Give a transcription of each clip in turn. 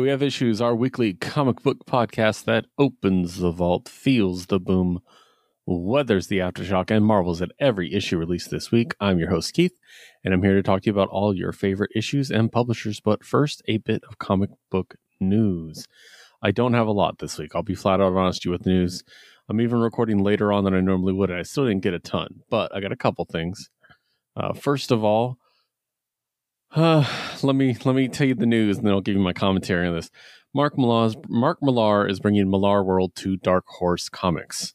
We Have Issues, our weekly comic book podcast that opens the vault, feels the boom, weathers the aftershock, and marvels at every issue released this week. I'm your host, Keith, and I'm here to talk to you about all your favorite issues and publishers. But first, a bit of comic book news. I don't have a lot this week. I'll be flat out honest with news. I'm even recording later on than I normally would, and I still didn't get a ton, but I got a couple things. Uh, first of all, uh, let me let me tell you the news, and then I'll give you my commentary on this. Mark Millar's, Mark Millar is bringing Millar World to Dark Horse Comics.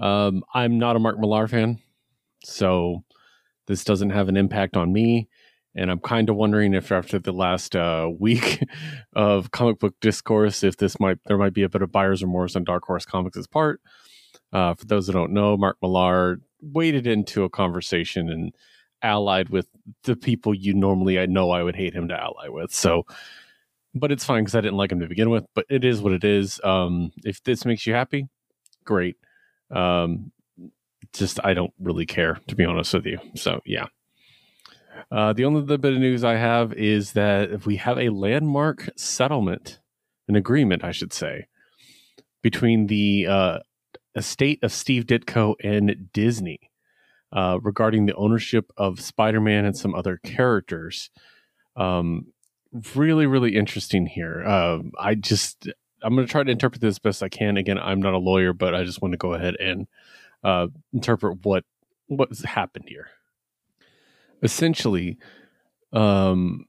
Um, I'm not a Mark Millar fan, so this doesn't have an impact on me. And I'm kind of wondering if after the last uh, week of comic book discourse, if this might there might be a bit of buyer's remorse on Dark Horse Comics' part. Uh, for those who don't know, Mark Millar waded into a conversation and allied with the people you normally I know I would hate him to ally with. So, but it's fine because I didn't like him to begin with. But it is what it is. Um, if this makes you happy, great. Um, just I don't really care to be honest with you. So yeah. Uh, the only bit of news I have is that we have a landmark settlement, an agreement, I should say, between the uh, estate of Steve Ditko and Disney uh, regarding the ownership of Spider Man and some other characters. Um, really, really interesting here. Uh, I just, I'm going to try to interpret this best I can. Again, I'm not a lawyer, but I just want to go ahead and uh, interpret what what's happened here. Essentially, um,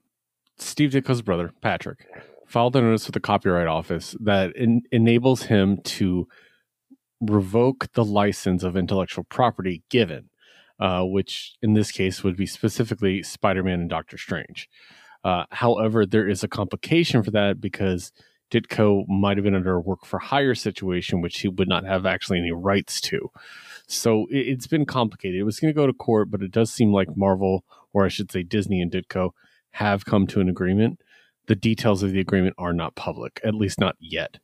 Steve Ditko's brother, Patrick, filed a notice with the Copyright Office that en- enables him to revoke the license of intellectual property given uh, which in this case would be specifically Spider Man and Doctor Strange. Uh, however, there is a complication for that because Ditko might have been under a work for hire situation, which he would not have actually any rights to. So it, has been complicated. It was going to go to court, but it does seem like Marvel, or I should say Disney and Ditko, have come to an agreement. The details of the agreement are not public, at least not yet.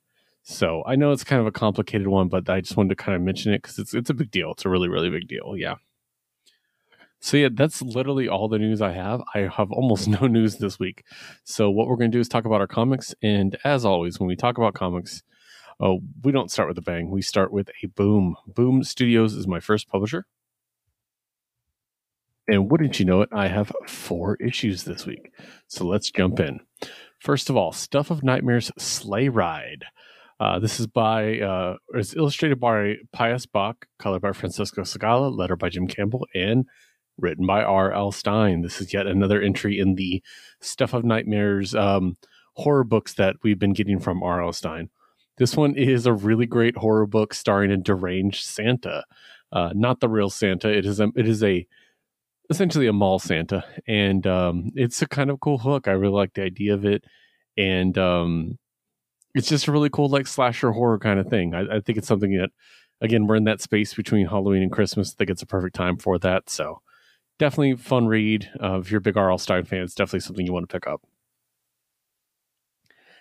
So I know it's kind of a complicated one, but I just wanted to kind of mention it because it's it's a big deal. It's a really really big deal. Yeah. So yeah, that's literally all the news I have. I have almost no news this week. So what we're going to do is talk about our comics, and as always, when we talk about comics, oh, we don't start with a bang. We start with a boom. Boom Studios is my first publisher. And wouldn't you know it, I have four issues this week. So let's jump in. First of all, Stuff of Nightmares Sleigh Ride. Uh, this is by, uh, it's illustrated by Pius Bak, colored by Francesco Segala, letter by Jim Campbell, and written by R.L. Stine. This is yet another entry in the Stuff of Nightmares um, horror books that we've been getting from R.L. Stine. This one is a really great horror book starring a deranged Santa, uh, not the real Santa. It is a, it is a essentially a mall Santa, and um, it's a kind of cool hook. I really like the idea of it, and um, it's just a really cool like slasher horror kind of thing. I, I think it's something that again we're in that space between Halloween and Christmas. I think it's a perfect time for that. So definitely fun read. Uh, if you're a big R.L. Stine fan, it's definitely something you want to pick up.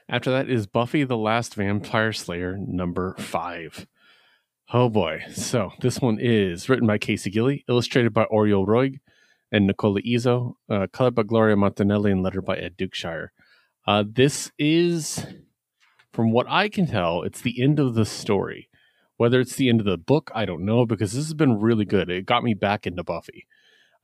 After that is Buffy the Last Vampire Slayer number five. Oh boy. So this one is written by Casey Gilly, illustrated by Oriol Roig and Nicola Izzo, uh, colored by Gloria Montanelli, and lettered by Ed Dukeshire. Uh, this is, from what I can tell, it's the end of the story. Whether it's the end of the book, I don't know, because this has been really good. It got me back into Buffy.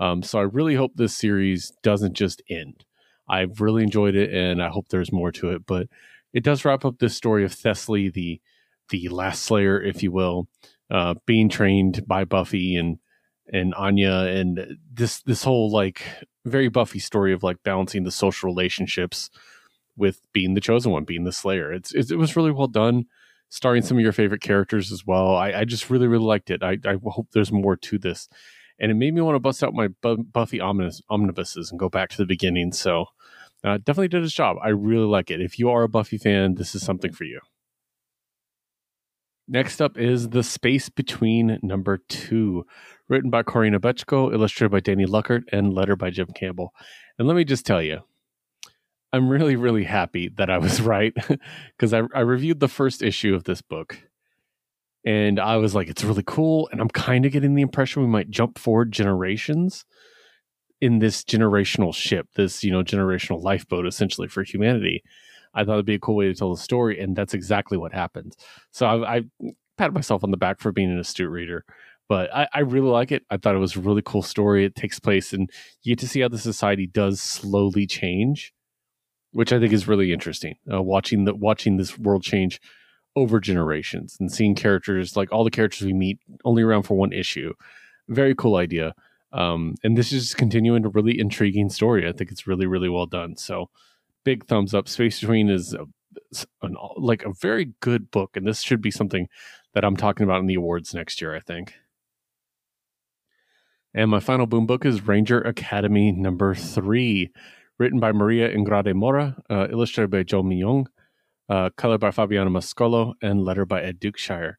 Um, so I really hope this series doesn't just end. I've really enjoyed it, and I hope there's more to it. But it does wrap up this story of Thessaly, the the last Slayer, if you will, uh, being trained by Buffy and and Anya, and this this whole like very Buffy story of like balancing the social relationships with being the chosen one, being the Slayer. It's, it's it was really well done, starring some of your favorite characters as well. I, I just really really liked it. I, I hope there's more to this and it made me want to bust out my Buffy omnibuses and go back to the beginning. So uh, definitely did its job. I really like it. If you are a Buffy fan, this is something for you. Next up is The Space Between number two, written by Corina Bechko, illustrated by Danny Luckert, and letter by Jim Campbell. And let me just tell you, I'm really, really happy that I was right because I, I reviewed the first issue of this book and I was like, it's really cool. And I'm kind of getting the impression we might jump forward generations. in this generational ship, this you know generational lifeboat, essentially for humanity. I thought it'd be a cool way to tell the story, and that's exactly what happens. So I, I pat myself on the back for being an astute reader, but I, I, really like it. I thought it was a really cool story. It takes place, and you get to see how the society does slowly change, which I think is really interesting. Uh, watching the watching this world change over generations and seeing characters like all the characters we meet only around for one issue. Very cool idea. Um, and this is continuing a really intriguing story. I think it's really, really well done. So, big thumbs up. Space Between is a, an, like a very good book, and this should be something that I'm talking about in the awards next year. I think. And my final boom book is Ranger Academy number three, written by Maria Ingrande Mora, uh, illustrated by Joe Myung, uh, colored by Fabiano Mascolo, and lettered by Ed Dukeshire.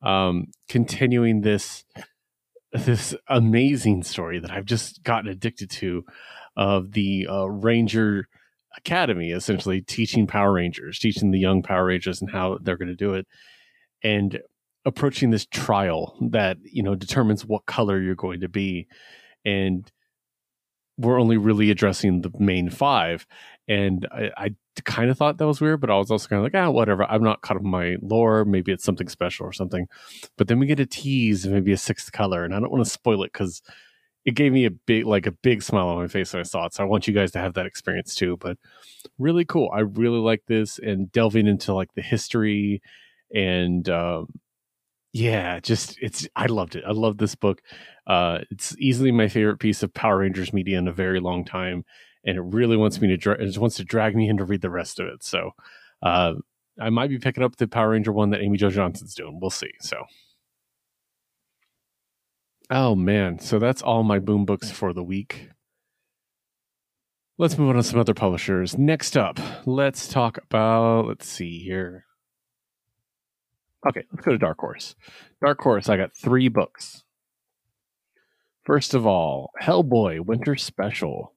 Um, continuing this this amazing story that I've just gotten addicted to of the uh, Ranger Academy, essentially teaching Power Rangers, teaching the young Power Rangers and how they're going to do it, and approaching this trial that you know determines what color you're going to be, and we're only really addressing the main five, and I, I kind of thought that was weird, but I was also kind of like, ah, whatever. I'm not caught up in my lore. Maybe it's something special or something. But then we get a tease, maybe a sixth color, and I don't want to spoil it because it gave me a big, like a big smile on my face when I saw it. So I want you guys to have that experience too. But really cool. I really like this and delving into like the history and um, yeah, just it's I loved it. I love this book. Uh, it's easily my favorite piece of Power Rangers media in a very long time and it really wants me to dra- it wants to drag me in to read the rest of it. So uh, I might be picking up the Power Ranger one that Amy Jo Johnson's doing. We'll see. So. Oh man, so that's all my boom books for the week. Let's move on to some other publishers. Next up, let's talk about let's see here. Okay, let's go to Dark Horse. Dark Horse, I got three books. First of all, Hellboy Winter Special.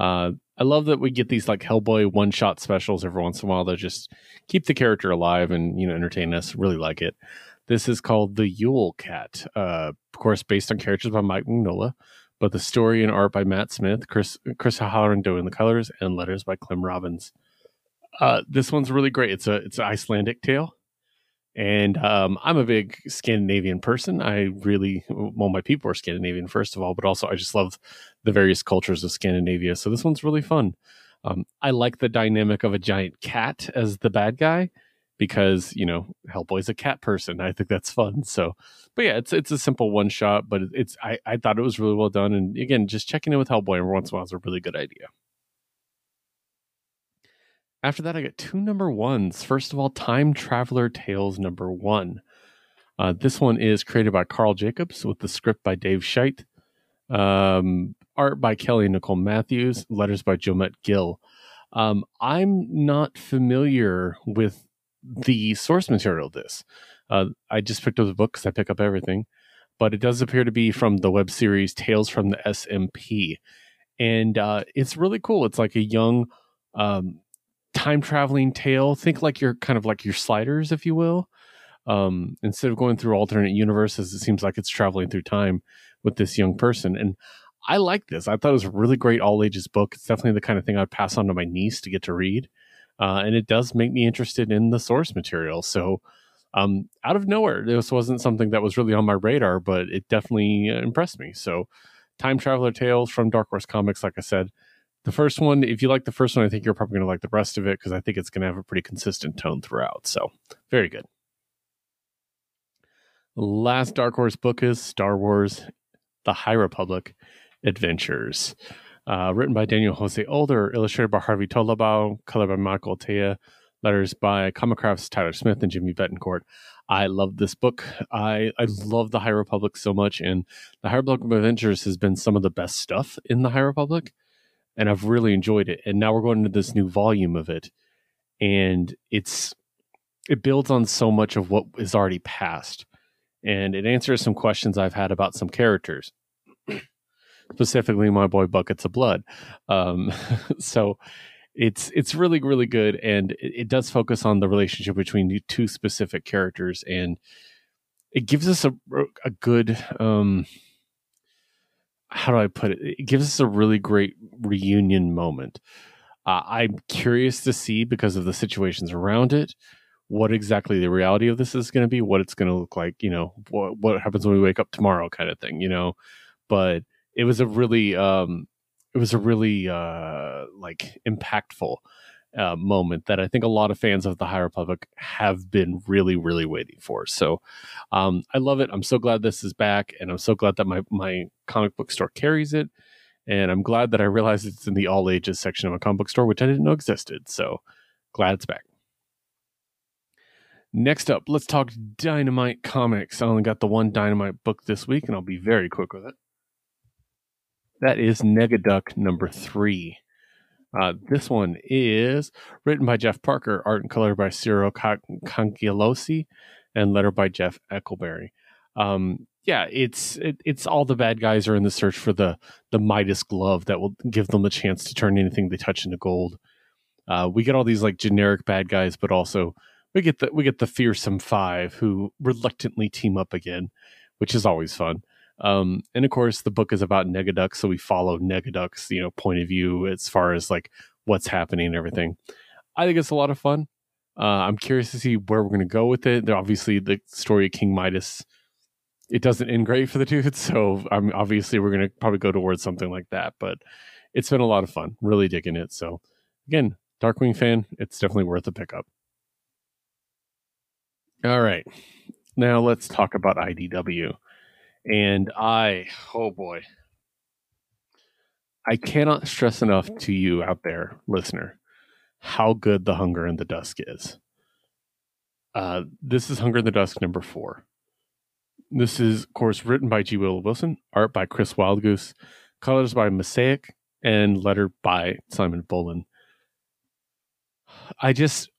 Uh, I love that we get these like Hellboy one shot specials every once in a while that just keep the character alive and you know entertain us. Really like it. This is called the Yule Cat, uh, of course, based on characters by Mike Mignola, but the story and art by Matt Smith, Chris Chris Halloran doing the colors, and letters by Clem Robins. Uh, this one's really great. It's a it's an Icelandic tale. And um, I'm a big Scandinavian person. I really, well, my people are Scandinavian, first of all, but also I just love the various cultures of Scandinavia. So this one's really fun. Um, I like the dynamic of a giant cat as the bad guy because you know Hellboy's a cat person. I think that's fun. So, but yeah, it's it's a simple one shot, but it's I I thought it was really well done. And again, just checking in with Hellboy every once in a while is a really good idea. After that, I got two number ones. First of all, Time Traveler Tales number one. Uh, this one is created by Carl Jacobs with the script by Dave Scheidt, um, art by Kelly Nicole Matthews, letters by Jomet Gill. Um, I'm not familiar with the source material of this. Uh, I just picked up the book because I pick up everything, but it does appear to be from the web series Tales from the SMP. And uh, it's really cool. It's like a young um, time traveling tale. Think like you're kind of like your sliders, if you will. Um, instead of going through alternate universes, it seems like it's traveling through time with this young person. And I like this. I thought it was a really great all ages book. It's definitely the kind of thing I'd pass on to my niece to get to read. Uh, and it does make me interested in the source material. So, um, out of nowhere, this wasn't something that was really on my radar, but it definitely impressed me. So, Time Traveler Tales from Dark Horse Comics, like I said, the first one, if you like the first one, I think you're probably going to like the rest of it because I think it's going to have a pretty consistent tone throughout. So, very good. Last Dark Horse book is Star Wars The High Republic Adventures. Uh, written by Daniel Jose Older, illustrated by Harvey Tolibao, colored by Michael Atiyeh, letters by Comicraft's Tyler Smith and Jimmy Betancourt. I love this book. I, I love the High Republic so much, and the High Republic Adventures has been some of the best stuff in the High Republic and I've really enjoyed it. And now we're going into this new volume of it, and it's it builds on so much of what is already past, and it answers some questions I've had about some characters, specifically my boy buckets of blood. Um, so it's it's really really good, and it, it does focus on the relationship between the two specific characters, and it gives us a a good. Um, how do I put it? It gives us a really great reunion moment. Uh, I'm curious to see because of the situations around it, what exactly the reality of this is going to be, what it's going to look like, you know, what what happens when we wake up tomorrow, kind of thing, you know. But it was a really, um, it was a really uh, like impactful uh, moment that I think a lot of fans of the High Republic have been really, really waiting for. So um, I love it. I'm so glad this is back, and I'm so glad that my my comic book store carries it. And I'm glad that I realized it's in the all ages section of a comic book store, which I didn't know existed. So glad it's back. Next up, let's talk Dynamite Comics. I only got the one Dynamite book this week, and I'll be very quick with it. That is Negaduck number three. Uh, this one is written by Jeff Parker, art and color by Ciro Cangialosi, and letter by Jeff Eckleberry. Um, yeah, it's it, it's all the bad guys are in the search for the the Midas glove that will give them a chance to turn anything they touch into gold. Uh, we get all these like generic bad guys, but also we get the we get the fearsome five who reluctantly team up again, which is always fun. Um, and of course, the book is about Negaduck, so we follow Negaduck's you know point of view as far as like what's happening and everything. I think it's a lot of fun. Uh, I'm curious to see where we're going to go with it. They're obviously the story of King Midas. It doesn't end great for the dude, so I'm obviously we're going to probably go towards something like that. But it's been a lot of fun, really digging it. So again, Darkwing fan, it's definitely worth a pickup. All right, now let's talk about IDW. And I, oh boy, I cannot stress enough to you out there, listener, how good The Hunger in the Dusk is. Uh, this is Hunger in the Dusk number four. This is, of course, written by G. Willow Wilson, art by Chris Wildgoose, colors by Mosaic, and letter by Simon Bowland. I just,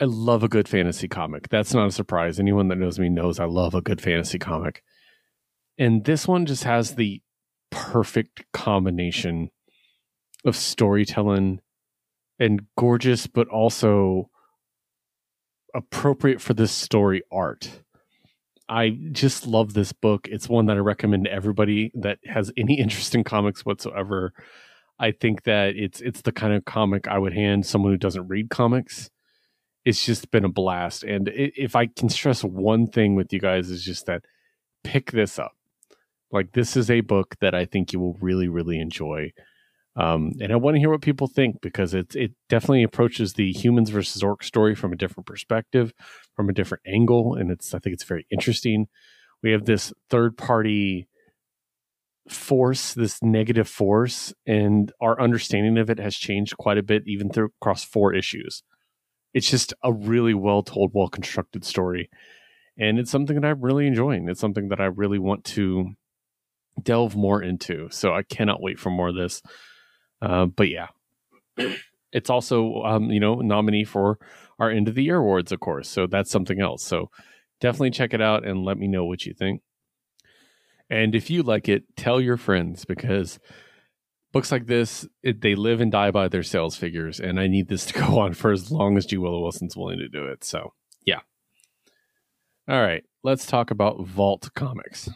I love a good fantasy comic. That's not a surprise. Anyone that knows me knows I love a good fantasy comic. And this one just has the perfect combination of storytelling and gorgeous, but also appropriate for this story art. I just love this book. It's one that I recommend to everybody that has any interest in comics whatsoever. I think that it's it's the kind of comic I would hand someone who doesn't read comics. It's just been a blast. And if I can stress one thing with you guys is just that pick this up. Like this is a book that I think you will really, really enjoy. Um, and I want to hear what people think because it it definitely approaches the humans versus orc story from a different perspective, from a different angle, and it's I think it's very interesting. We have this third party force, this negative force, and our understanding of it has changed quite a bit, even through across four issues. It's just a really well told, well constructed story, and it's something that I'm really enjoying. It's something that I really want to delve more into. So I cannot wait for more of this. Uh, but yeah, it's also um, you know nominee for our end of the year awards, of course. So that's something else. So definitely check it out and let me know what you think. And if you like it, tell your friends because books like this it, they live and die by their sales figures, and I need this to go on for as long as G. Willow Wilson's willing to do it. So yeah. All right, let's talk about Vault Comics.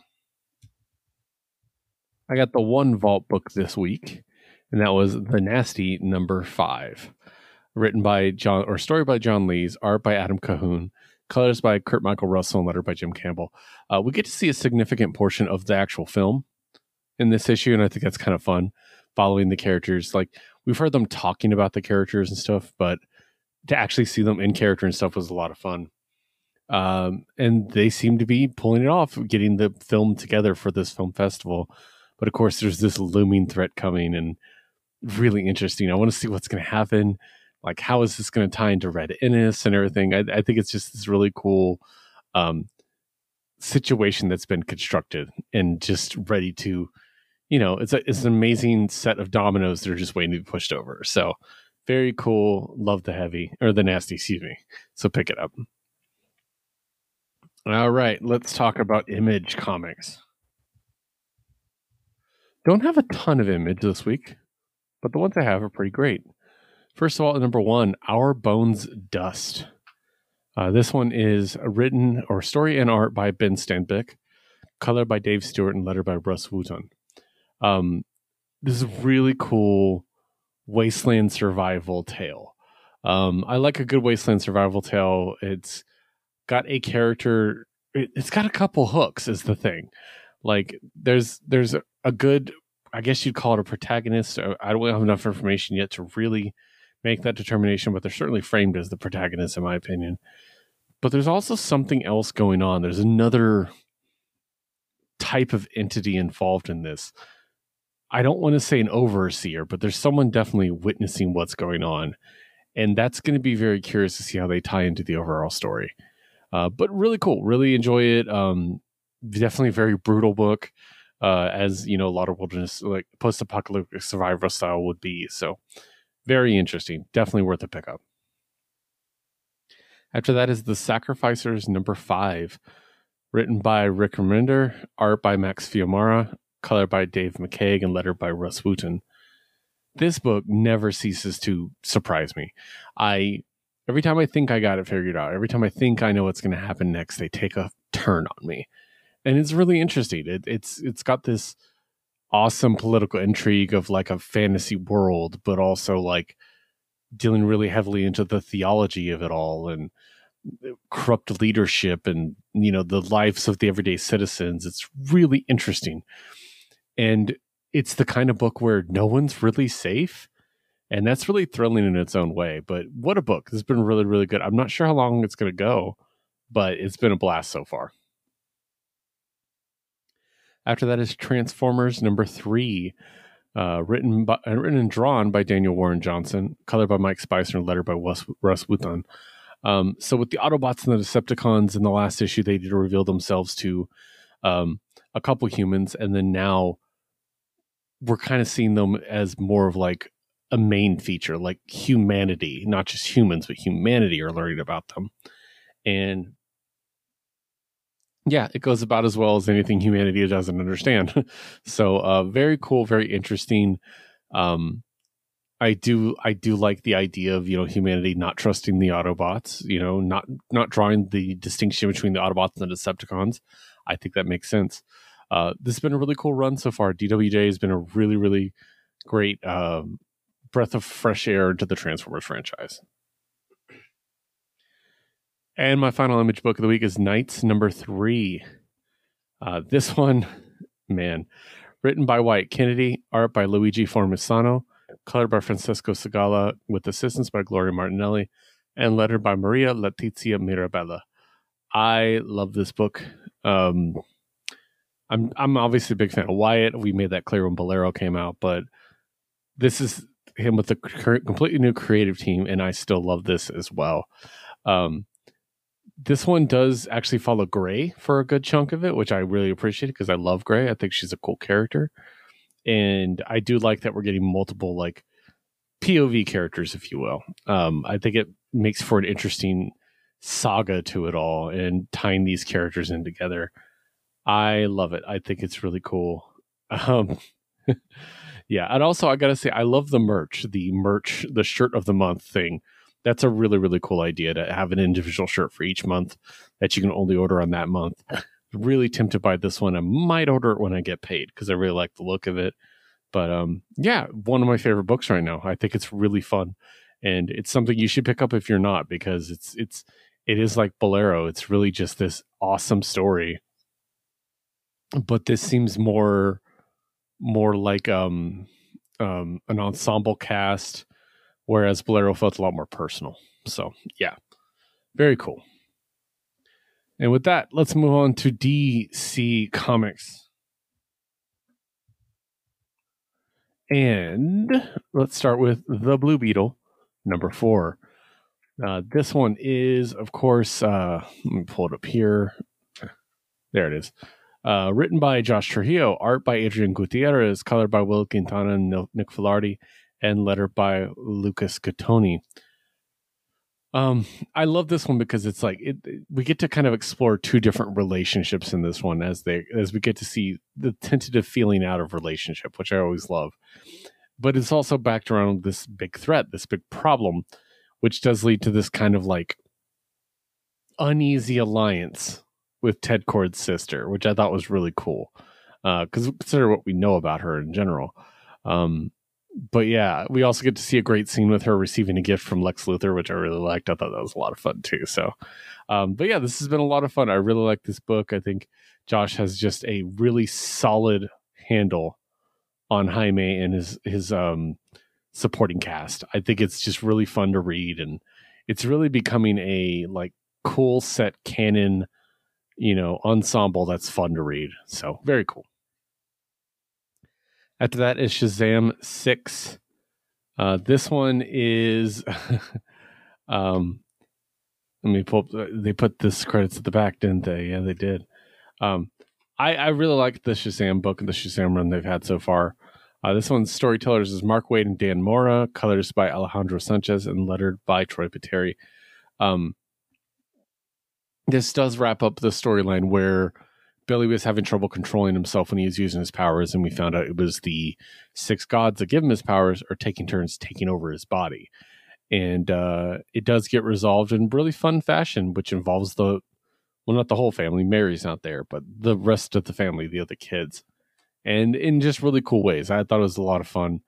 I got the one Vault book this week, and that was The Nasty Number Five, written by John or story by John Lees, art by Adam Cahoon, colors by Kurt Michael Russell, and letter by Jim Campbell. Uh, we get to see a significant portion of the actual film in this issue, and I think that's kind of fun following the characters. Like we've heard them talking about the characters and stuff, but to actually see them in character and stuff was a lot of fun. Um, and they seem to be pulling it off, getting the film together for this film festival. But of course, there's this looming threat coming and really interesting. I want to see what's going to happen. Like, how is this going to tie into Red Innis and everything? I, I, think it's just this really cool um, situation that's been constructed and just ready to, you know, it's a, it's an amazing set of dominoes that are just waiting to be pushed over. So, very cool. Love the heavy or the nasty, excuse me. So, pick it up. All right, let's talk about Image Comics. Don't have a ton of image this week, but the ones I have are pretty great. First of all, number one, Our Bones Dust. Uh, this one is written or story and art by Ben Stenbeck, color by Dave Stewart, and letter by Russ Wooton. Um, this is a really cool wasteland survival tale. Um, I like a good wasteland survival tale. It's got a character. It, has got a couple hooks. Is the thing. Like there's there's a, good. I guess you'd call it a protagonist. I don't have enough information yet to really make that determination, but they're certainly framed as the protagonist, in my opinion. But there's also something else going on. There's another type of entity involved in this. I don't want to say an overseer, but there's someone definitely witnessing what's going on. And that's going to be very curious to see how they tie into the overall story. Uh, but really cool. Really enjoy it. Um, definitely very brutal book, uh, as you know, a lot of wilderness, like post apocalyptic survival style would be. So very interesting. Definitely worth a pickup. After that is The Sacrificers number five, written by Rick Remender, art by Max Fiumara, color by Dave McCaig, and letter by Russ Wooton. This book never ceases to surprise me. I every time I think I got it figured out, every time I think I know what's going to happen next, they take a turn on me, and it's really interesting. It, it's it's got this awesome political intrigue of like a fantasy world, but also like dealing really heavily into the theology of it all and uh, corrupt leadership and you know the lives of the everyday citizens. It's really interesting and it's the kind of book where no one's really safe and that's really thrilling in its own way but what a book this has been really really good i'm not sure how long it's going to go but it's been a blast so far after that is transformers number three uh, written by, uh, written and drawn by daniel warren johnson colored by mike spicer and lettered by russ, russ wooton um, so with the autobots and the decepticons in the last issue they did reveal themselves to um, a couple humans and then now we're kind of seeing them as more of like a main feature, like humanity, not just humans, but humanity are learning about them. And yeah, it goes about as well as anything humanity doesn't understand. so uh very cool, very interesting. Um I do I do like the idea of, you know, humanity not trusting the Autobots, you know, not not drawing the distinction between the Autobots and the Decepticons. I think that makes sense. Uh, this has been a really cool run so far. DWJ has been a really, really great um, breath of fresh air into the Transformers franchise. And my final image book of the week is Knights number three. Uh, this one, man, written by Wyatt Kennedy, art by Luigi Formisano, colored by Francesco Segala, with assistance by Gloria Martinelli, and lettered by Maria Letizia Mirabella. I love this book. Um, I'm I'm obviously a big fan of Wyatt. We made that clear when Bolero came out, but this is him with a completely new creative team, and I still love this as well. Um, this one does actually follow Gray for a good chunk of it, which I really appreciate because I love Gray. I think she's a cool character, and I do like that we're getting multiple like POV characters, if you will. Um, I think it makes for an interesting saga to it all, and tying these characters in together. I love it. I think it's really cool. Um, yeah, and also I gotta say, I love the merch, the merch, the shirt of the month thing. That's a really really cool idea to have an individual shirt for each month that you can only order on that month. really tempted by this one. I might order it when I get paid because I really like the look of it. But um, yeah, one of my favorite books right now. I think it's really fun, and it's something you should pick up if you're not because it's it's it is like Bolero. It's really just this awesome story but this seems more more like um um an ensemble cast whereas bolero felt a lot more personal. So yeah very cool. And with that let's move on to dc comics. And let's start with the blue beetle number four. Uh, this one is of course uh, let me pull it up here. There it is. Uh, written by Josh Trujillo, art by Adrian Gutierrez, colored by Will Quintana and Nick Filardi, and letter by Lucas Gattoni. Um, I love this one because it's like it, we get to kind of explore two different relationships in this one as they as we get to see the tentative feeling out of relationship, which I always love. But it's also backed around this big threat, this big problem, which does lead to this kind of like uneasy alliance with Ted Kord's sister, which I thought was really cool. because uh, consider what we know about her in general. Um, but yeah, we also get to see a great scene with her receiving a gift from Lex Luthor, which I really liked. I thought that was a lot of fun too. So, um, but yeah, this has been a lot of fun. I really like this book. I think Josh has just a really solid handle on Jaime and his his um, supporting cast. I think it's just really fun to read, and it's really becoming a like cool set canon, you know, ensemble that's fun to read. So very cool. After that is Shazam 6. Uh, this one is. um, let me pull up, They put this credits at the back, didn't they? Yeah, they did. Um, I, I really like the Shazam book and the Shazam run they've had so far. Uh, this one's storytellers is Mark Waid and Dan Mora, colors by Alejandro Sanchez, and lettered by Troy Peteri. Um, this does wrap up the storyline where Billy was having trouble controlling himself when he was using his powers, and we found out it was the six gods that give him his powers are taking turns taking over his body. And uh, it does get resolved in really fun fashion, which involves the well, not the whole family. Mary's not there, but the rest of the family, the other kids, and in just really cool ways. I thought it was a lot of fun.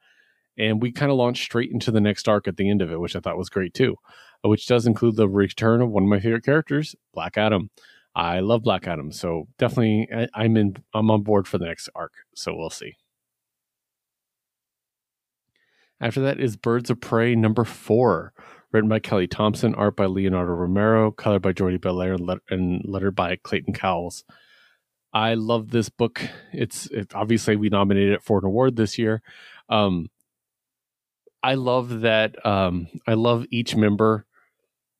And we kind of launched straight into the next arc at the end of it, which I thought was great too, which does include the return of one of my favorite characters, Black Adam. I love Black Adam, so definitely I, am in. I'm on board for the next arc. So we'll see. After that is Birds of Prey number four, written by Kelly Thompson, art by Leonardo Romero, colored by Jordie Bellaire, and, let, and lettered by Clayton Cowles. I love this book. It's it, obviously we nominated it for an award this year. Um, I love that. Um, I love each member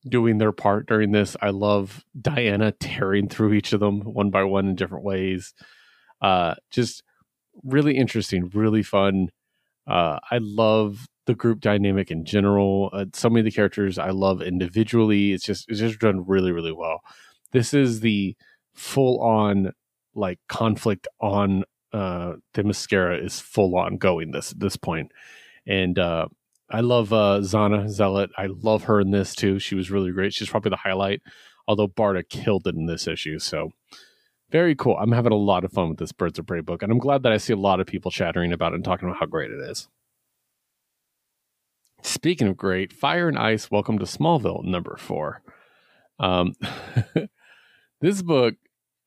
doing their part during this. I love Diana tearing through each of them one by one in different ways. Uh, just really interesting, really fun. Uh, I love the group dynamic in general. Uh, so many of the characters I love individually. It's just it's just done really really well. This is the full on like conflict on uh the mascara is full on going this at this. And uh I love uh, Zana Zealot. I love her in this too. She was really great. She's probably the highlight, although Barda killed it in this issue. So very cool. I'm having a lot of fun with this Birds of Prey book, and I'm glad that I see a lot of people chattering about it and talking about how great it is. Speaking of great, Fire and Ice, Welcome to Smallville, number four. Um, this book,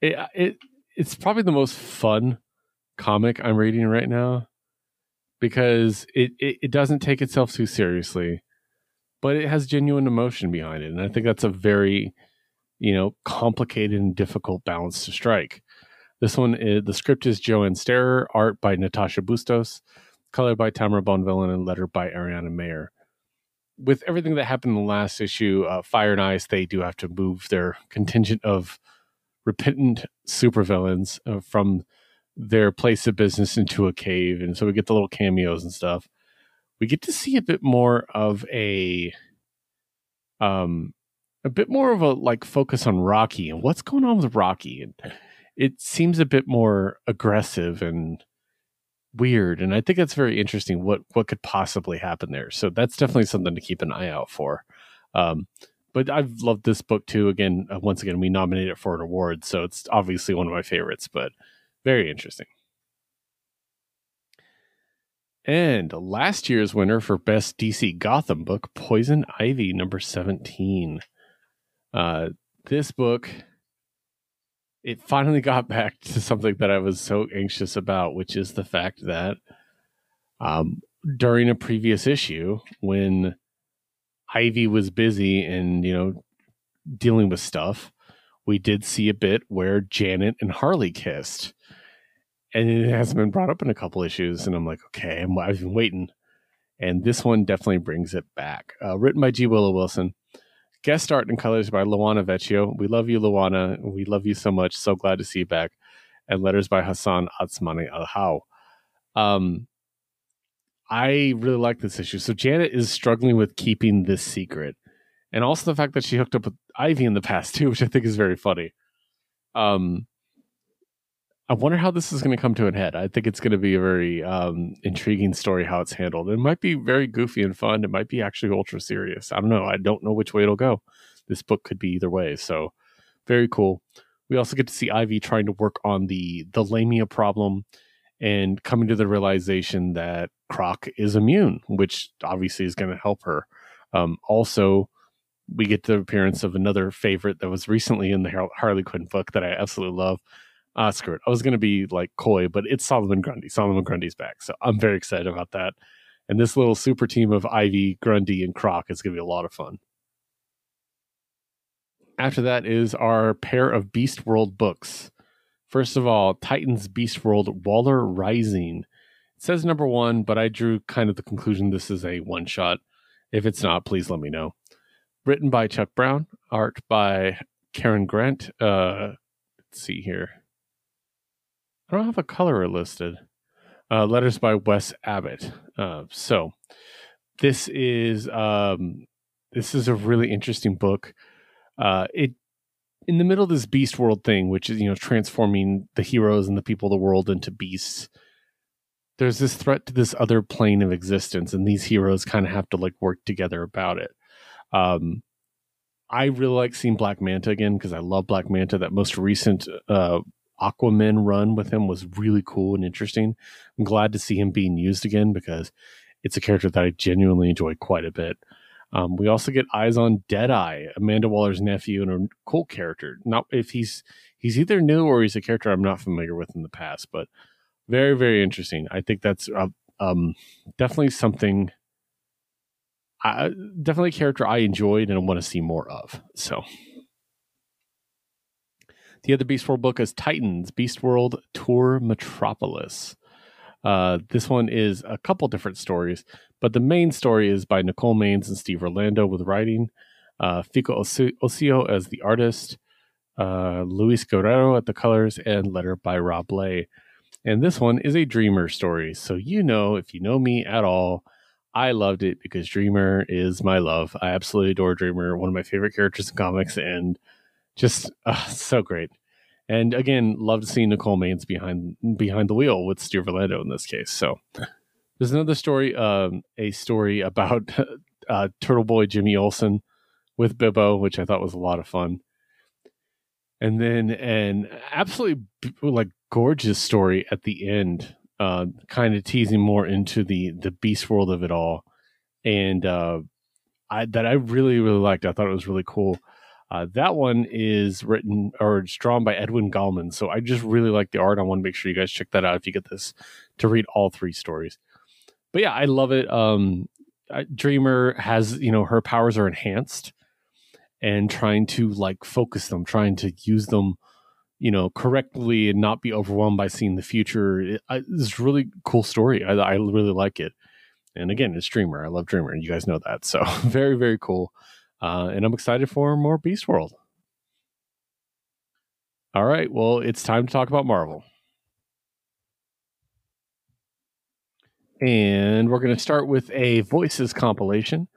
it, it it's probably the most fun comic I'm reading right now because it, it, it doesn't take itself too seriously, but it has genuine emotion behind it. And I think that's a very, you know, complicated and difficult balance to strike. This one, is, the script is Joanne Starer, art by Natasha Bustos, color by Tamara Bonvillain, and letter by Ariana Maher. With everything that happened in the last issue, uh, Fire and Ice, they do have to move their contingent of repentant supervillains uh, from their place of business into a cave and so we get the little cameos and stuff. We get to see a bit more of a um a bit more of a like focus on rocky and what's going on with rocky and it seems a bit more aggressive and weird and i think that's very interesting what what could possibly happen there. So that's definitely something to keep an eye out for. Um but i've loved this book too. Again uh, once again we nominated it for an award so it's obviously one of my favorites but very interesting. And last year's winner for Best DC Gotham book, Poison Ivy, number 17. Uh, this book, it finally got back to something that I was so anxious about, which is the fact that um, during a previous issue, when Ivy was busy and, you know, dealing with stuff, we did see a bit where Janet and Harley kissed and it hasn't been brought up in a couple issues. And I'm like, okay, i have been waiting. And this one definitely brings it back. Uh, written by G. Willow Wilson, guest art and colors by Luana Vecchio. We love you, Luana. We love you so much. So glad to see you back. And letters by Hassan Otsmane-Elhaou. Um, I really like this issue. So Janet is struggling with keeping this secret, and also the fact that she hooked up with Ivy in the past too, which I think is very funny. Um, I wonder how this is going to come to an head. I think it's going to be a very um, intriguing story how it's handled. It might be very goofy and fun. It might be actually ultra serious. I don't know. I don't know which way it'll go. This book could be either way. So very cool. We also get to see Ivy trying to work on the the Lamia problem and coming to the realization that Croc is immune, which obviously is going to help her. Um, also, we get the appearance of another favorite that was recently in the Harley Quinn book that I absolutely love. Uh, screw it. I was going to be like coy, but it's Solomon Grundy. Solomon Grundy's back. So I'm very excited about that. And this little super team of Ivy, Grundy, and Croc is going to be a lot of fun. After that is our pair of Beast World books. First of all, Titans Beast World Waller Rising. It says number one, but I drew kind of the conclusion this is a one shot. If it's not, please let me know. Written by Chuck Brown, art by Karen Grant. Uh, let's see here. I don't have a colorer listed. Uh, letters by Wes Abbott. Uh, so this is um, this is a really interesting book. Uh, it in the middle of this beast world thing, which is you know transforming the heroes and the people of the world into beasts. There's this threat to this other plane of existence, and these heroes kind of have to like work together about it. Um, I really like seeing Black Manta again because I love Black Manta. That most recent uh, Aquaman run with him was really cool and interesting. I'm glad to see him being used again because it's a character that I genuinely enjoy quite a bit. Um, we also get eyes on Deadeye, Amanda Waller's nephew, and a cool character. Not if he's he's either new or he's a character I'm not familiar with in the past, but very very interesting. I think that's uh, um, definitely something. I, definitely a character I enjoyed and want to see more of. So. The other Beast World book is Titans Beast World Tour Metropolis. Uh, this one is a couple different stories, but the main story is by Nicole Maines and Steve Orlando with writing, uh, Fico Ossio as the artist, uh, Luis Guerrero at the colors, and letter by Rob Leigh. And this one is a Dreamer story. So, you know, if you know me at all, I loved it because Dreamer is my love. I absolutely adore Dreamer, one of my favorite characters in comics, and just uh, so great. And again, love to see Nicole Maines behind behind the wheel with Steve Orlando in this case. So there's another story, um, a story about uh, Turtle Boy Jimmy Olsen with Bibbo, which I thought was a lot of fun. And then an absolutely like gorgeous story at the end, uh, kind of teasing more into the the beast world of it all, and uh, I that I really really liked. I thought it was really cool. Uh, that one is written or it's drawn by Edwin Galmon. So I just really like the art. I want to make sure you guys check that out if you get this to read all three stories. But yeah, I love it. Um, Dreamer has, you know, her powers are enhanced and trying to like focus them, trying to use them, you know, correctly and not be overwhelmed by seeing the future. It's a really cool story. I, I really like it. And again, it's Dreamer. I love Dreamer, and you guys know that. So very, very cool. Uh, and I'm excited for more Beast World. All right, well, it's time to talk about Marvel. And we're going to start with a Voices compilation.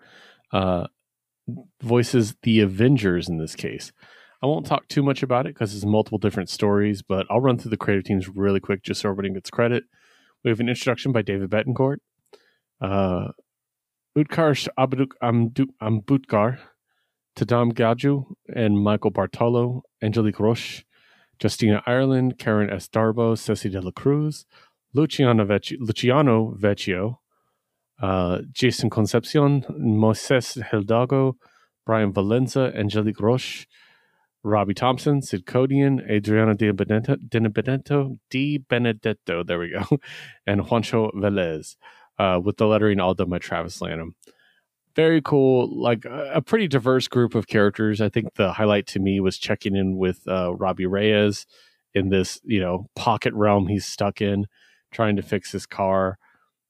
Uh, voices the Avengers in this case. I won't talk too much about it because it's multiple different stories, but I'll run through the creative teams really quick just so everybody gets credit. We have an introduction by David Betancourt. Uh, Utkarsh Ambudkar Tadam Gyadu and Michael Bartolo, Angelique Roche, Justina Ireland, Karen S. Darboe, Ceci de la Cruz, Luciano Vecchio, Luciano Vecchio uh, Jason Concepcion, Moises Hidalgo, Brian Valenza, Angelique Roche, Robbie Thompson, Sid Kotian, Adriana Di Benedetto, Di Benedetto, there we go, and Juancho Velez, uh, with the lettering all done by Travis Lanham very cool, like a pretty diverse group of characters. I think the highlight to me was checking in with uh, Robbie Reyes in this, you know, pocket realm he's stuck in, trying to fix his car,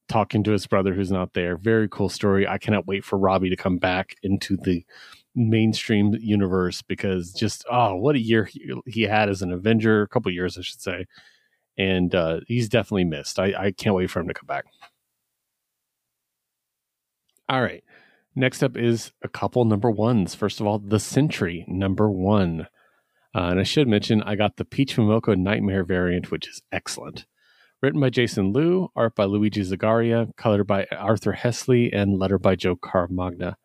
talking to his brother who's not there. Very cool story. I cannot wait for Robbie to come back into the mainstream universe because just oh, what a year he, he had as an Avenger, a couple years I should say, and uh, he's definitely missed. I, I can't wait for him to come back. All right. Next up is a couple number ones. First of all, The Sentry, number one. Uh, and I should mention, I got the Peach Momoko Nightmare variant, which is excellent. Written by Jason Liu, art by Luigi Zagaria, colored by Arthur Hesli, and letter by Joe Caramagna.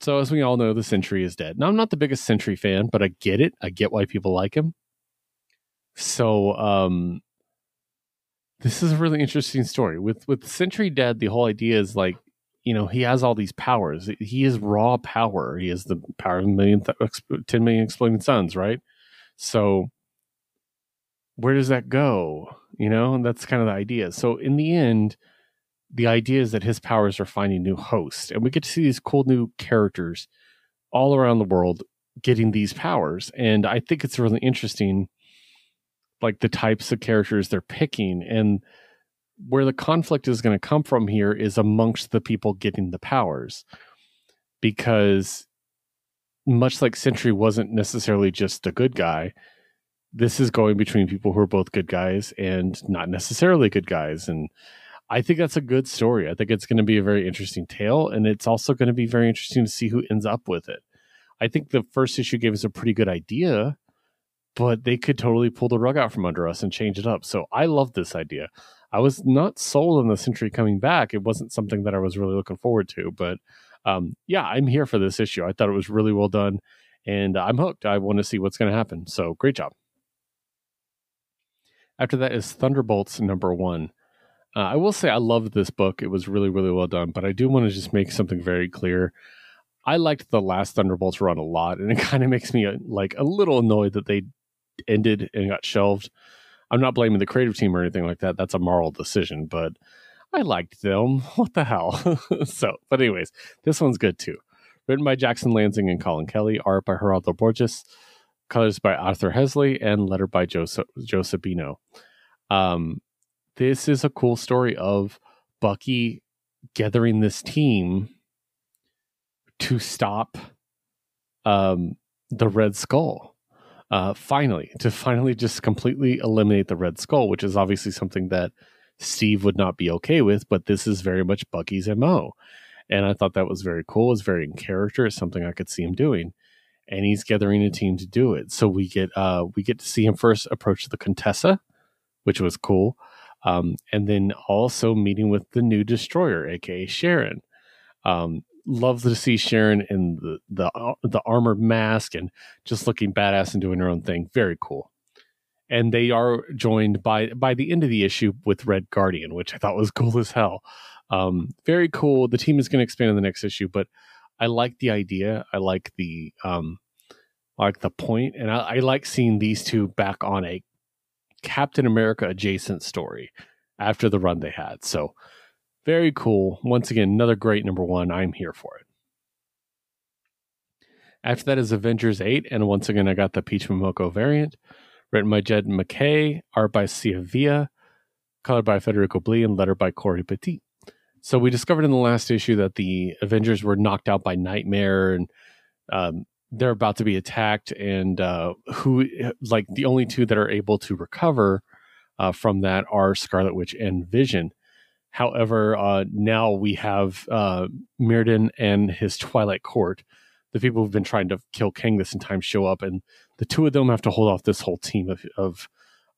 So, as we all know, the Sentry is dead. Now, I'm not the biggest Sentry fan, but I get it. I get why people like him. So um this is a really interesting story. With with Sentry dead, the whole idea is like, you know, he has all these powers. He is raw power. He has the power of a million, th- 10 million exploding suns, right? So where does that go? You know, and that's kind of the idea. So in the end, the idea is that his powers are finding new hosts, and we get to see these cool new characters all around the world getting these powers. And I think it's really interesting, like the types of characters they're picking and where the conflict is going to come from here is amongst the people getting the powers because much like Sentry wasn't necessarily just a good guy, this is going between people who are both good guys and not necessarily good guys. And I think that's a good story. I think it's going to be a very interesting tale. And it's also going to be very interesting to see who ends up with it. I think the first issue gave us a pretty good idea, but they could totally pull the rug out from under us and change it up. So I love this idea. I was not sold on the Sentry coming back. It wasn't something that I was really looking forward to, but um, yeah, I'm here for this issue. I thought it was really well done, and I'm hooked. I want to see what's going to happen. So great job. After that is Thunderbolts number one. Uh, I will say I loved this book. It was really, really well done, but I do want to just make something very clear. I liked the last Thunderbolts run a lot, and it kind of makes me uh, like a little annoyed that they ended and got shelved. I'm not blaming the creative team or anything like that. That's a moral decision, but I liked them. What the hell? so, but anyways, this one's good too. Written by Jackson Lanzing and Colin Kelly, art by Gerardo Borges, colors by Arthur Hesli, and letter by Joe Sabino. Um, this is a cool story of Bucky gathering this team to stop um, the Red Skull. Uh, finally, to finally just completely eliminate the Red Skull, which is obviously something that Steve would not be okay with, but this is very much Bucky's MO. And I thought that was very cool. It's very in character. It's something I could see him doing. And he's gathering a team to do it. So we get uh we get to see him first approach the Contessa, which was cool. Um, and then also meeting with the new destroyer, aka Sharon. Um, love to see Sharon in the the the armored mask and just looking badass and doing her own thing. Very cool. And they are joined by by the end of the issue with Red Guardian, which I thought was cool as hell. Um, very cool. The team is going to expand in the next issue, but I like the idea. I like the um, I like the point, and I, I like seeing these two back on a Captain America adjacent story after the run they had. So very cool. Once again, another great number one. I'm here for it. After that is Avengers 8, and once again, I got the Peach Momoko variant, written by Jed MacKay, art by C.F. Villa, colored by Federico Blee, and letter by Cory Petit. So we discovered in the last issue that the Avengers were knocked out by Nightmare, and um, they're about to be attacked. And uh, who, like, the only two that are able to recover uh, from that are Scarlet Witch and Vision. However, uh, now we have uh, Myrddin and his Twilight Court. The people who've been trying to kill Kang this entire time show up, and the two of them have to hold off this whole team of, of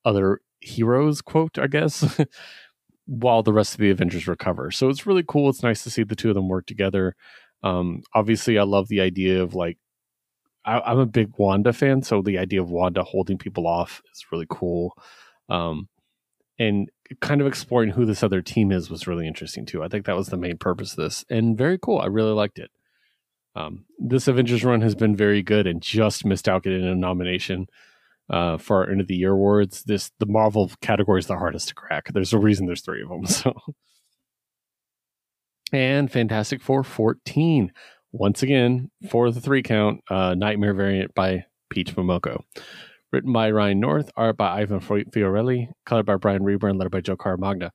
other heroes, quote, I guess, while the rest of the Avengers recover. So it's really cool. It's nice to see the two of them work together. Um, obviously, I love the idea of like, I, am a big Wanda fan, so the idea of Wanda holding people off is really cool. Um, and kind of exploring who this other team is was really interesting too. I think that was the main purpose of this, and very cool. I really liked it. Um, this Avengers run has been very good and just missed out getting a nomination uh, for our end of the year awards. This the Marvel category is the hardest to crack. There's a reason there's three of them. So, and Fantastic Four 14 once again for the three count uh, Nightmare variant by Peach Momoko. Written by Ryan North, art by Ivan Fiorelli, colored by Brian Reber, and lettered by Joe Caramagna.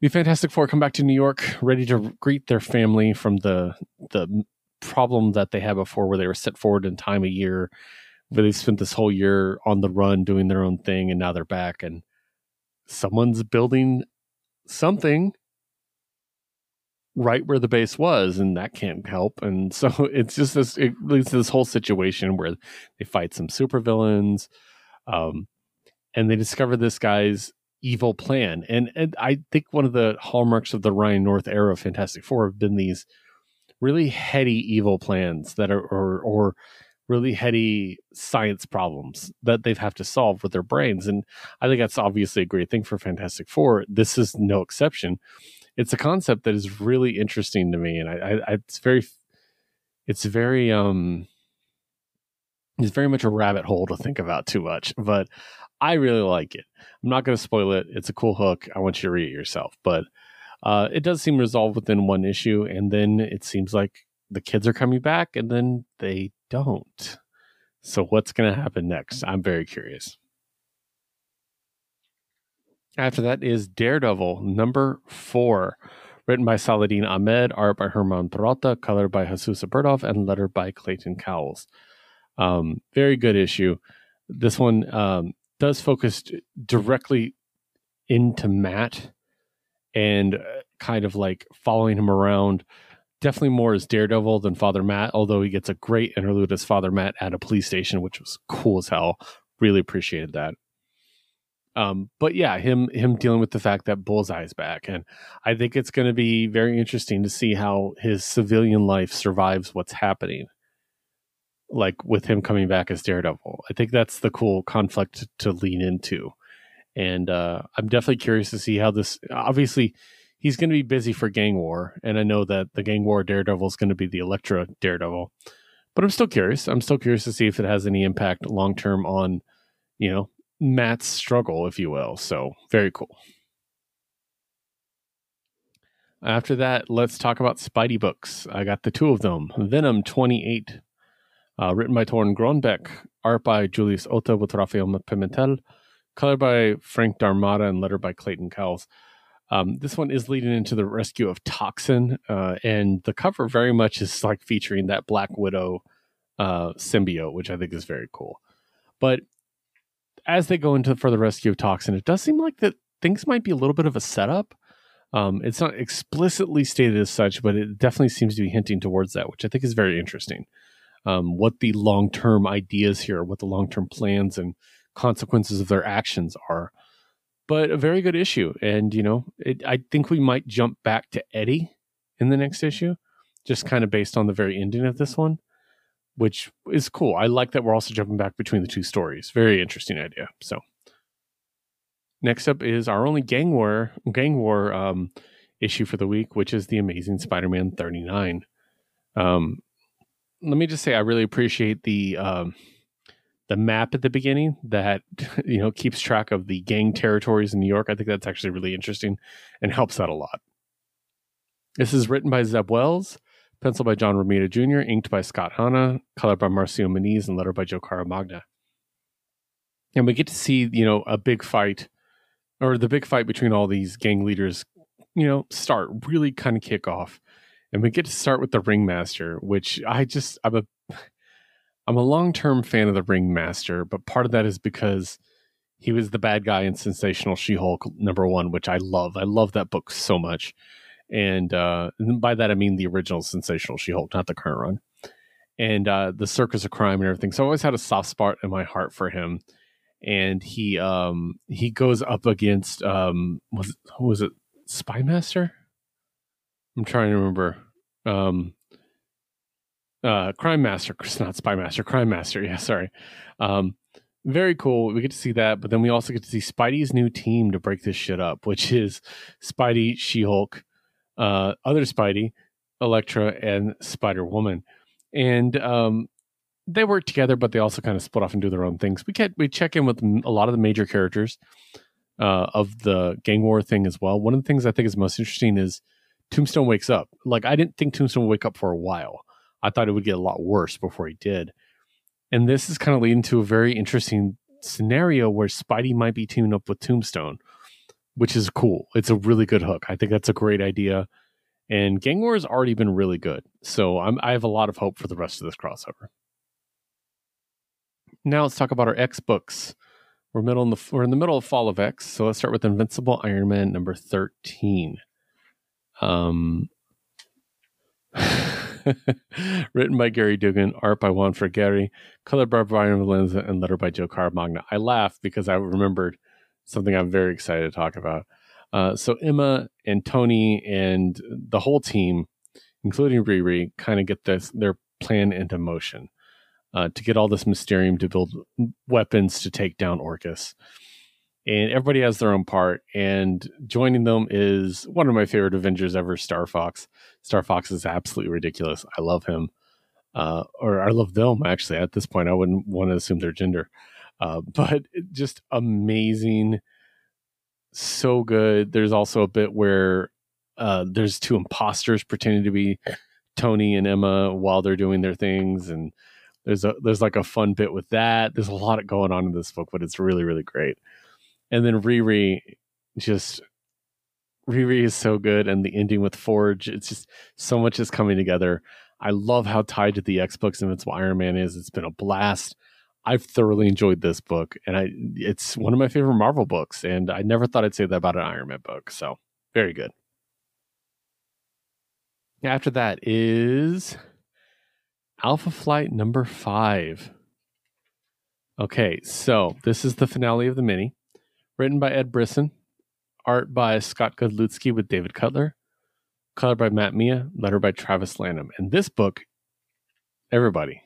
The Fantastic Four come back to New York, ready to greet their family from the the problem that they had before, where they were set forward in time a year, where they spent this whole year on the run doing their own thing, and now they're back, and someone's building something right where the base was, and that can't help. And so it's just this it leads to this whole situation where they fight some supervillains, um, and they discover this guy's evil plan. And and I think one of the hallmarks of the Ryan North era of Fantastic Four have been these really heady evil plans that are or or really heady science problems that they have have to solve with their brains. And I think that's obviously a great thing for Fantastic Four. This is no exception. It's a concept that is really interesting to me, and I, I it's very, it's very, um, it's very much a rabbit hole to think about too much. But I really like it. I'm not going to spoil it. It's a cool hook. I want you to read it yourself, but. Uh, it does seem resolved within one issue, and then it seems like the kids are coming back, and then they don't. So, what's going to happen next? I'm very curious. After that is Daredevil number four, written by Saladin Ahmed, art by Herman Peralta, colored by Jesus Aburtov, and letter by Clayton Cowles. Um, very good issue. This one um, does focus directly into Matt and uh, kind of like following him around definitely more as Daredevil than Father Matt, although he gets a great interlude as Father Matt at a police station, which was cool as hell. Really appreciated that. Um, but yeah, him him dealing with the fact that Bullseye's back, and I think it's going to be very interesting to see how his civilian life survives what's happening. Like with him coming back as Daredevil, I think that's the cool conflict to lean into, and uh, I'm definitely curious to see how this. Obviously, he's going to be busy for Gang War, and I know that the Gang War Daredevil is going to be the Elektra Daredevil. But I'm still curious. I'm still curious to see if it has any impact long term on, you know, Matt's struggle, if you will. So very cool. After that, let's talk about Spidey books. I got the two of them. Venom 28, uh, written by Torunn Grønbekk, art by Julius Otto with Rafael Pimentel, color by Frank D'Armata, and letter by Clayton Cowles. Um, this one is leading into the rescue of Toxin, uh, and the cover very much is like featuring that Black Widow uh, symbiote, which I think is very cool. But as they go into for the rescue of Toxin, it does seem like that things might be a little bit of a setup. Um, it's not explicitly stated as such, but it definitely seems to be hinting towards that, which I think is very interesting. Um, what the long term ideas here, what the long term plans and consequences of their actions are but a very good issue. And you know, it, I think we might jump back to Eddie in the next issue, just kind of based on the very ending of this one, which is cool. I like that we're also jumping back between the two stories. Very interesting idea. So. Next up is our only gang war gang war um, issue for the week, which is the Amazing Spider-Man 39. Um, let me just say, I really appreciate the um, the map at the beginning that you know keeps track of the gang territories in New York. I think that's actually really interesting and helps out a lot. This is written by Zeb Wells, penciled by John Romita Jr., inked by Scott Hanna, colored by Marcio Menyz, and lettered by Joe Caramagna. And we get to see, you know, a big fight, or the big fight between all these gang leaders, you know, start really kind of kick off. And we get to start with the ringmaster, which I just I'm a I'm a long term fan of the Ringmaster, but part of that is because he was the bad guy in Sensational She Hulk number one, which I love. I love that book so much. And, uh, and by that, I mean the original Sensational She Hulk, not the current run. And uh, the Circus of Crime and everything. So I always had a soft spot in my heart for him. And he um, he goes up against um, was it, was it Spy Master? I'm trying to remember. Um, uh, Crime Master, not Spy Master, Crime Master. Yeah, sorry. Um, very cool. We get to see that, but then we also get to see Spidey's new team to break this shit up, which is Spidey, She Hulk, uh, other Spidey, Elektra, and Spider Woman, and um, they work together, but they also kind of split off and do their own things. We get we check in with a lot of the major characters uh, of the gang war thing as well. One of the things I think is most interesting is Tombstone wakes up. Like I didn't think Tombstone would wake up for a while I thought it would get a lot worse before he did. And this is kind of leading to a very interesting scenario where Spidey might be teaming up with Tombstone, which is cool. It's a really good hook. I think that's a great idea. And Gang War has already been really good. So I'm, I have a lot of hope for the rest of this crossover. Now let's talk about our X books. We're middle in the we're in the middle of Fall of X, so let's start with Invincible Iron Man number thirteen. Um, Written by Gerry Duggan, art by Juan Frigeri, color by Brian Valenza, and letter by Joe Caramagna. I laughed because I remembered something I'm very excited to talk about. Uh, so Emma and Tony and the whole team, including Riri, kind of get this their plan into motion. uh, to get all this Mysterium to build weapons to take down Orchis. And everybody has their own part. And joining them is one of my favorite Avengers ever, Star Fox. Star Fox is absolutely ridiculous. I love him. Uh, or I love them, actually. At this point, I wouldn't want to assume their gender. Uh, but just amazing. So good. There's also a bit where uh, there's two imposters pretending to be Tony and Emma while they're doing their things. And there's a there's like a fun bit with that. There's a lot going on in this book, but it's really really great. And then Riri, just Riri is so good, and the ending with Forge, it's just so much is coming together. I love how tied to the X books Invincible Iron Man is. It's been a blast. I've thoroughly enjoyed this book, and I it's one of my favorite Marvel books. And I never thought I'd say that about an Iron Man book. So very good. After that is Alpha Flight number five. Okay, so this is the finale of the mini, written by Ed Brisson, art by Scott Godlewski with David Cutler, color by Matt Milla, letter by Travis Lanham. And this book, everybody,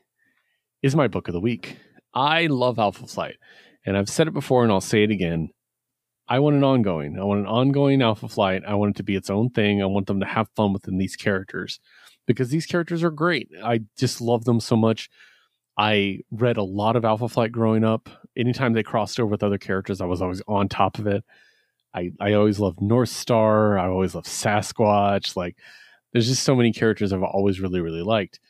is my book of the week. I love Alpha Flight, and I've said it before and I'll say it again. I want an ongoing. I want an ongoing Alpha Flight. I want it to be its own thing. I want them to have fun within these characters because these characters are great. I just love them so much. I read a lot of Alpha Flight growing up. Anytime they crossed over with other characters, I was always on top of it. I, I always loved North Star. I always loved Sasquatch. Like, there's just so many characters I've always really, really liked.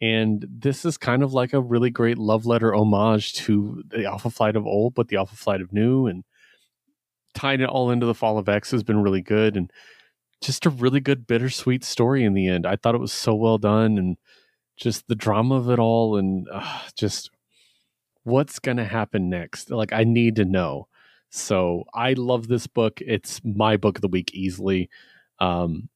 And this is kind of like a really great love letter homage to the Alpha Flight of old, but the Alpha Flight of new. And tying it all into the Fall of X has been really good. And just a really good bittersweet story in the end. I thought it was so well done and just the drama of it all and uh, just what's going to happen next. Like I need to know. So I love this book. It's my book of the week easily. Um,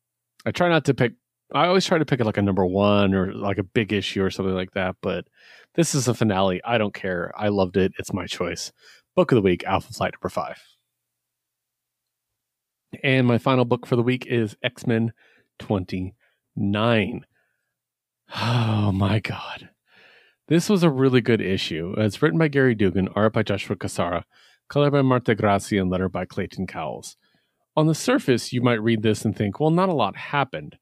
I try not to pick. I always try to pick like a number one or like a big issue or something like that. But this is a finale. I don't care. I loved it. It's my choice. Book of the week, Alpha Flight number five. And my final book for the week is X Men 29. Oh my God. This was a really good issue. It's written by Gerry Duggan, art by Joshua Cassara, color by Marta Gracia, and letter by Clayton Cowles. On the surface, you might read this and think, well, not a lot happened.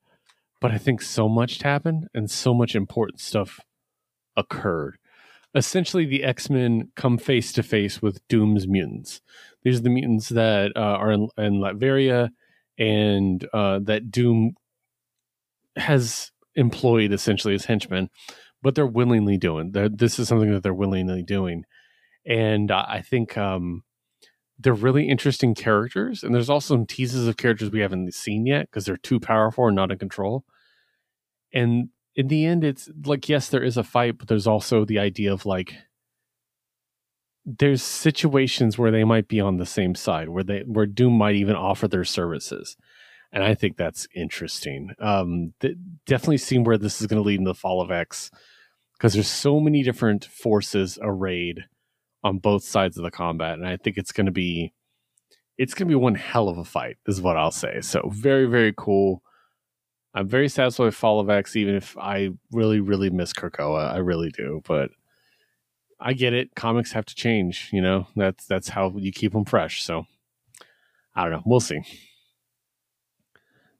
But I think so much happened and so much important stuff occurred. Essentially, the X Men come face to face with Doom's mutants. These are the mutants that uh, are in, in, Latveria and uh, that Doom has employed essentially as henchmen, but they're willingly doing. They're, this is something that they're willingly doing, and I think um, they're really interesting characters. And there's also some teases of characters we haven't seen yet because they're too powerful and not in control. And in the end, it's like yes, there is a fight, but there's also the idea of like there's situations where they might be on the same side where they where doom might even offer their services and i think that's interesting um th- definitely seeing where this is going to lead in the fall of x because there's so many different forces arrayed on both sides of the combat and i think it's going to be it's going to be one hell of a fight is what i'll say so very very cool i'm very satisfied with fall of x even if i really really miss krakoa i really do but I get it. Comics have to change. You know, that's that's how you keep them fresh. So I don't know. We'll see.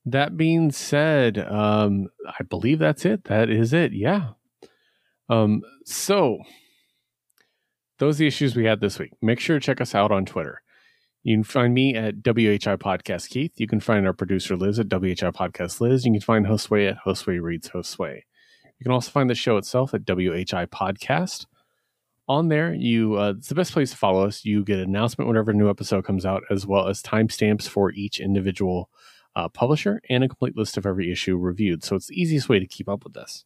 That being said, um, I believe that's it. That is it. Yeah. Um, so those are the issues we had this week. Make sure to check us out on Twitter. You can find me at WHI Podcast Keith. You can find our producer Liz at WHI Podcast Liz. You can find Josue at Josue Reads Josue. You can also find the show itself at WHI Podcast on there, you uh, it's the best place to follow us. You get an announcement whenever a new episode comes out, as well as timestamps for each individual uh, publisher and a complete list of every issue reviewed. So it's the easiest way to keep up with this.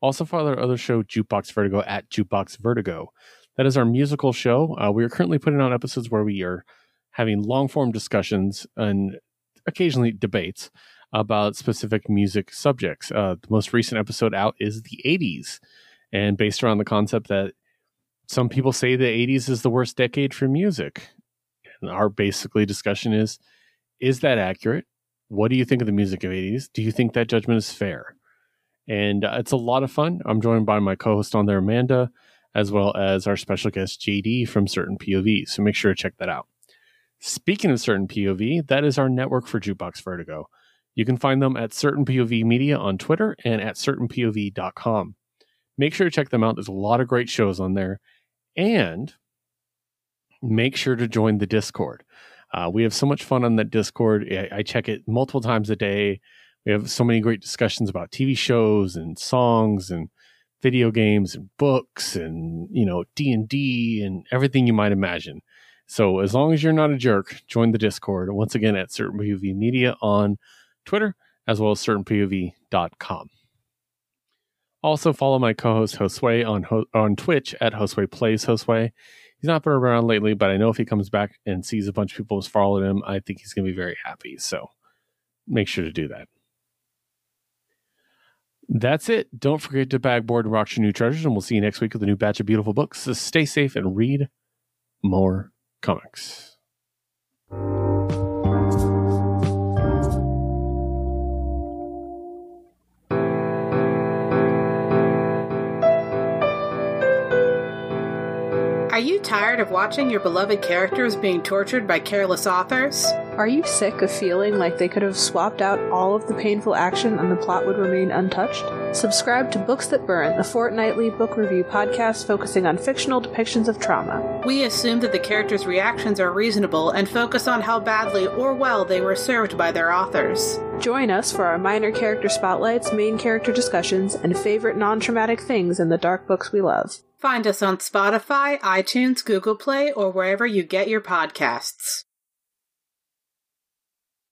Also, follow our other show, Jukebox Vertigo, at Jukebox Vertigo. That is our musical show. Uh, we are currently putting on episodes where we are having long form discussions and occasionally debates about specific music subjects. Uh, the most recent episode out is the 80s, and based around the concept that some people say the 80s is the worst decade for music. And our basically discussion is is that accurate? What do you think of the music of 80s? Do you think that judgment is fair? And uh, it's a lot of fun. I'm joined by my co host on there, Amanda, as well as our special guest, JD from Certain POV. So make sure to check that out. Speaking of Certain POV, that is our network for Jukebox Vertigo. You can find them at Certain POV Media on Twitter and at certainpov.com. Make sure to check them out. There's a lot of great shows on there. And make sure to join the Discord. Uh, we have so much fun on that Discord. I, I, check it multiple times a day. We have so many great discussions about TV shows and songs and video games and books and you know D and everything you might imagine. So as long as you're not a jerk, join the Discord once again at Certain POV Media on Twitter as well as certainpov.com. Also follow my co-host Josue on on Twitch at Josue Plays Josue. He's not been around lately, but I know if he comes back and sees a bunch of people has followed him, I think he's going to be very happy. So make sure to do that. That's it. Don't forget to bag board and rock your new treasures, and we'll see you next week with a new batch of beautiful books. So stay safe and read more comics. Are you tired of watching your beloved characters being tortured by careless authors? Are you sick of feeling like they could have swapped out all of the painful action and the plot would remain untouched? Subscribe to Books That Burn, the fortnightly book review podcast focusing on fictional depictions of trauma. We assume that the characters' reactions are reasonable and focus on how badly or well they were served by their authors. Join us for our minor character spotlights, main character discussions, and favorite non traumatic things in the dark books we love. Find us on Spotify, iTunes, Google Play, or wherever you get your podcasts.